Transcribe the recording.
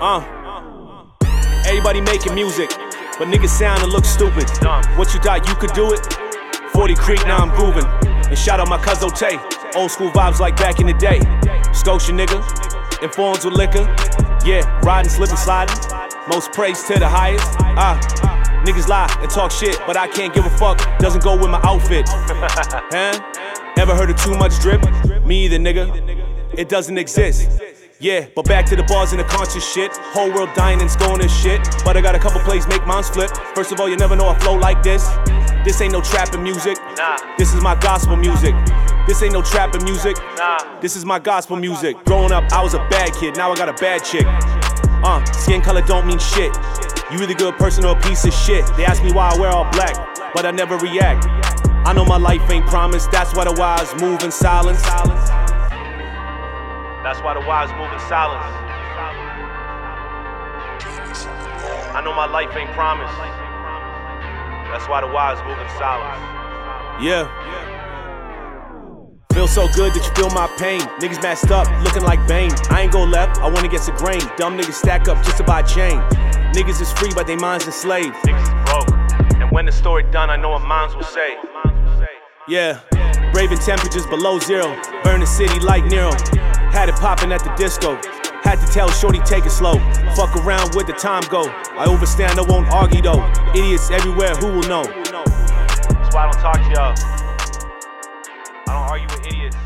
Uh. Everybody making music, but niggas sound and look stupid. What you thought you could do it? 40 Creek, now I'm grooving. And shout out my cousin Tay. Old school vibes like back in the day. Scotia nigga, informs with liquor. Yeah, riding, slipping, sliding. Most praise to the highest. Ah, niggas lie and talk shit, but I can't give a fuck. Doesn't go with my outfit. huh? Ever heard of too much drip? Me either, nigga. It doesn't exist. Yeah, but back to the bars and the conscious shit. Whole world dying and stoning this shit. But I got a couple plays, make mines flip. First of all, you never know I flow like this. This ain't no trapping music. Nah. This is my gospel music. This ain't no trapping music. Nah. This is my gospel music. Growing up, I was a bad kid. Now I got a bad chick. Uh, skin color don't mean shit. You either good person or a piece of shit. They ask me why I wear all black, but I never react. I know my life ain't promised. That's why the wise move in silence. That's why the wise move in silence. I know my life ain't promised. That's why the wise move in silence. Yeah. Feel so good that you feel my pain. Niggas messed up, looking like Bane. I ain't go left, I wanna get the grain. Dumb niggas stack up just to buy chain. Niggas is free, but they minds enslaved. Niggas is broke. And when the story done, I know what minds will say. Yeah, braving temperatures below zero, burn the city like Nero. Had it popping at the disco. Had to tell Shorty take it slow. Fuck around with the time go. I overstand, I won't argue though. Idiots everywhere, who will know? That's why I don't talk to y'all. I don't argue with idiots.